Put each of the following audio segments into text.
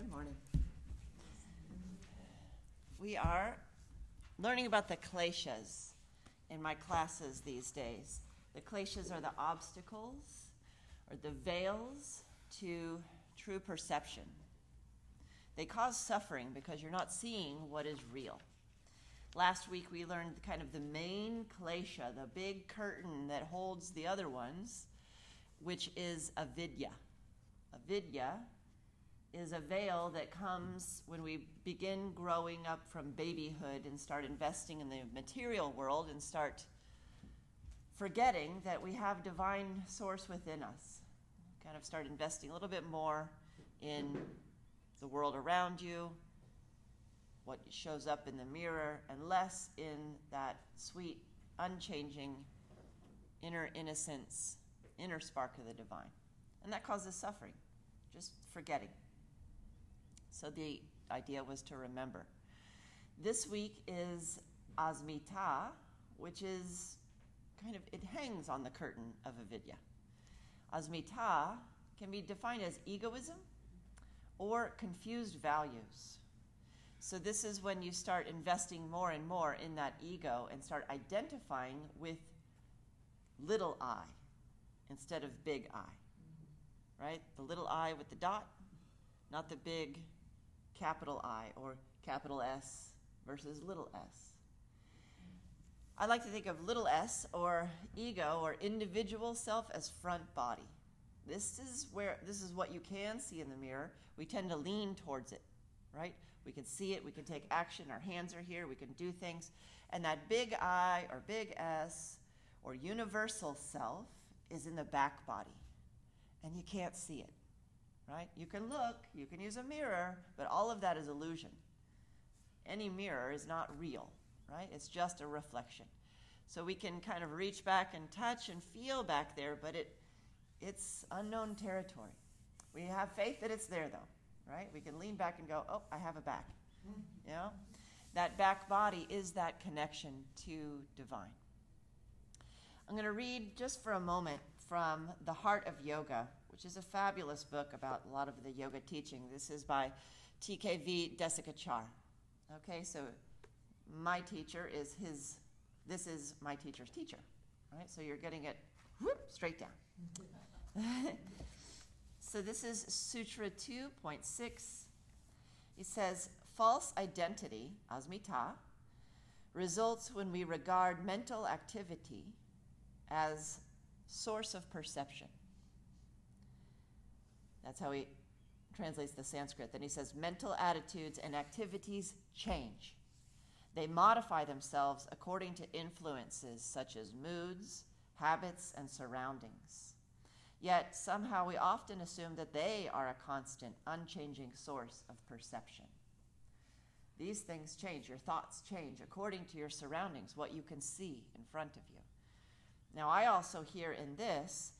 Good morning. We are learning about the kleshas in my classes these days. The kleshas are the obstacles or the veils to true perception. They cause suffering because you're not seeing what is real. Last week we learned kind of the main klesha, the big curtain that holds the other ones, which is avidya. Avidya is a veil that comes when we begin growing up from babyhood and start investing in the material world and start forgetting that we have divine source within us. Kind of start investing a little bit more in the world around you, what shows up in the mirror, and less in that sweet, unchanging inner innocence, inner spark of the divine. And that causes suffering, just forgetting. So the idea was to remember. This week is Asmita, which is kind of, it hangs on the curtain of avidya. Asmita can be defined as egoism or confused values. So, this is when you start investing more and more in that ego and start identifying with little I instead of big I. Right? The little I with the dot, not the big capital I or capital S versus little s. I like to think of little s or ego or individual self as front body. This is where this is what you can see in the mirror. We tend to lean towards it, right? We can see it, we can take action, our hands are here, we can do things. And that big I or big S or universal self is in the back body. And you can't see it right? You can look, you can use a mirror, but all of that is illusion. Any mirror is not real, right? It's just a reflection. So we can kind of reach back and touch and feel back there, but it it's unknown territory. We have faith that it's there though, right? We can lean back and go, "Oh, I have a back." Hmm. You know? That back body is that connection to divine. I'm going to read just for a moment from The Heart of Yoga which is a fabulous book about a lot of the yoga teaching. This is by TKV Desikachar. Okay, so my teacher is his, this is my teacher's teacher. Right? So you're getting it whoop, straight down. so this is Sutra 2.6. It says, false identity, asmita, results when we regard mental activity as source of perception. That's how he translates the Sanskrit. Then he says, mental attitudes and activities change. They modify themselves according to influences such as moods, habits, and surroundings. Yet somehow we often assume that they are a constant, unchanging source of perception. These things change. Your thoughts change according to your surroundings, what you can see in front of you. Now, I also hear in this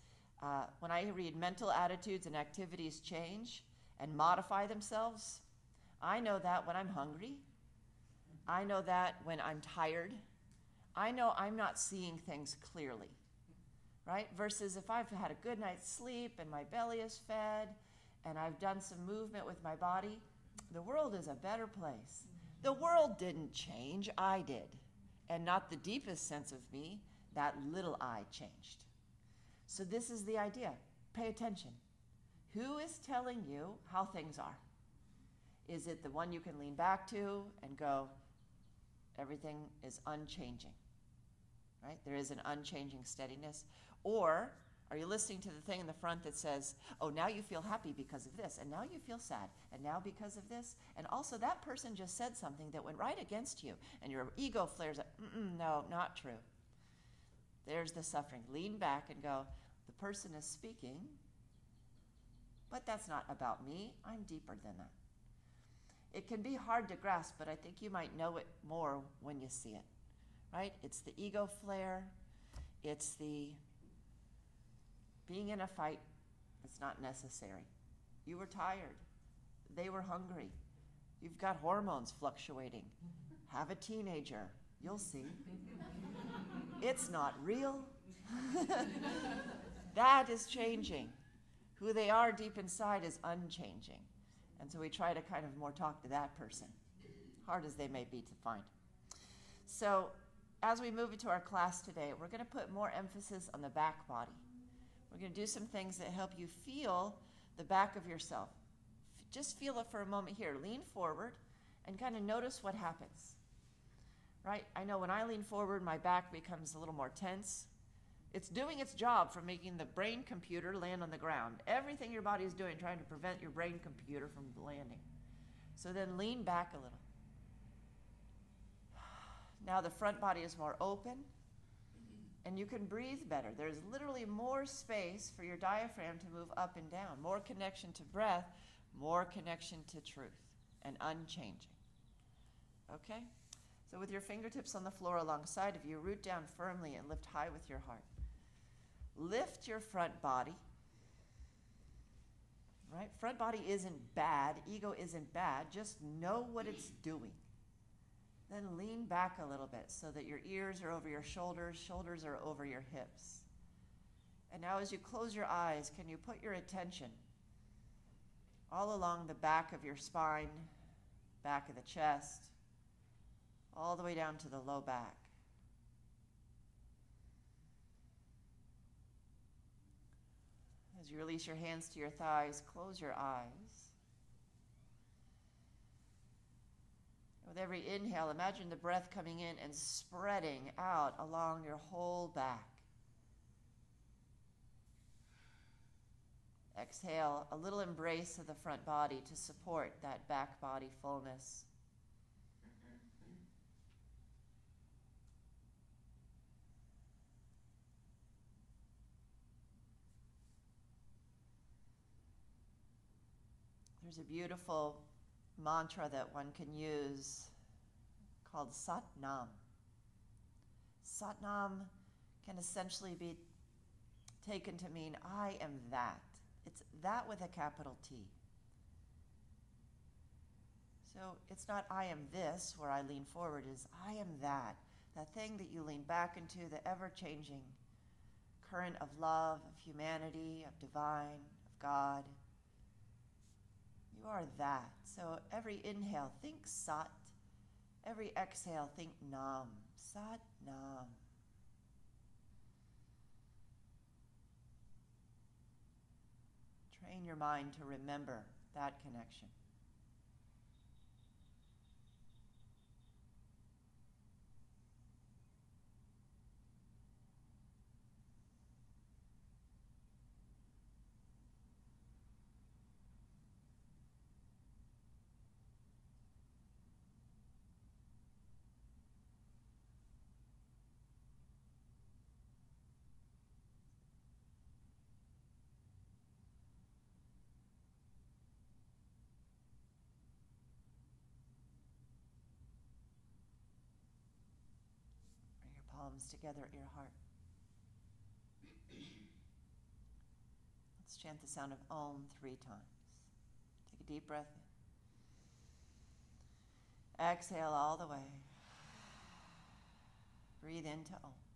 uh, when I read mental attitudes and activities change and modify themselves, I know that when I'm hungry. I know that when I'm tired. I know I'm not seeing things clearly, right? Versus if I've had a good night's sleep and my belly is fed and I've done some movement with my body, the world is a better place. The world didn't change, I did. And not the deepest sense of me, that little I changed. So, this is the idea. Pay attention. Who is telling you how things are? Is it the one you can lean back to and go, everything is unchanging? Right? There is an unchanging steadiness. Or are you listening to the thing in the front that says, oh, now you feel happy because of this, and now you feel sad, and now because of this? And also, that person just said something that went right against you, and your ego flares up. no, not true. There's the suffering. Lean back and go, the person is speaking, but that's not about me. I'm deeper than that. It can be hard to grasp, but I think you might know it more when you see it, right? It's the ego flare, it's the being in a fight that's not necessary. You were tired, they were hungry, you've got hormones fluctuating. Have a teenager, you'll see. it's not real. that is changing. Who they are deep inside is unchanging. And so we try to kind of more talk to that person, hard as they may be to find. So as we move into our class today, we're going to put more emphasis on the back body. We're going to do some things that help you feel the back of yourself. Just feel it for a moment here. Lean forward and kind of notice what happens. Right? I know when I lean forward, my back becomes a little more tense. It's doing its job for making the brain computer land on the ground. Everything your body is doing, trying to prevent your brain computer from landing. So then lean back a little. Now the front body is more open and you can breathe better. There's literally more space for your diaphragm to move up and down, more connection to breath, more connection to truth and unchanging. Okay? So, with your fingertips on the floor alongside of you, root down firmly and lift high with your heart. Lift your front body. Right? Front body isn't bad, ego isn't bad, just know what it's doing. Then lean back a little bit so that your ears are over your shoulders, shoulders are over your hips. And now, as you close your eyes, can you put your attention all along the back of your spine, back of the chest, all the way down to the low back? As you release your hands to your thighs, close your eyes. With every inhale, imagine the breath coming in and spreading out along your whole back. Exhale, a little embrace of the front body to support that back body fullness. There's a beautiful mantra that one can use called Sat Nam. Sat Nam can essentially be taken to mean I am that. It's that with a capital T. So it's not I am this where I lean forward, is I am that. That thing that you lean back into, the ever changing current of love, of humanity, of divine, of God. You are that. So every inhale, think Sat. Every exhale, think Nam. Sat Nam. Train your mind to remember that connection. Together at your heart. Let's chant the sound of Om three times. Take a deep breath in. Exhale all the way. Breathe into Om.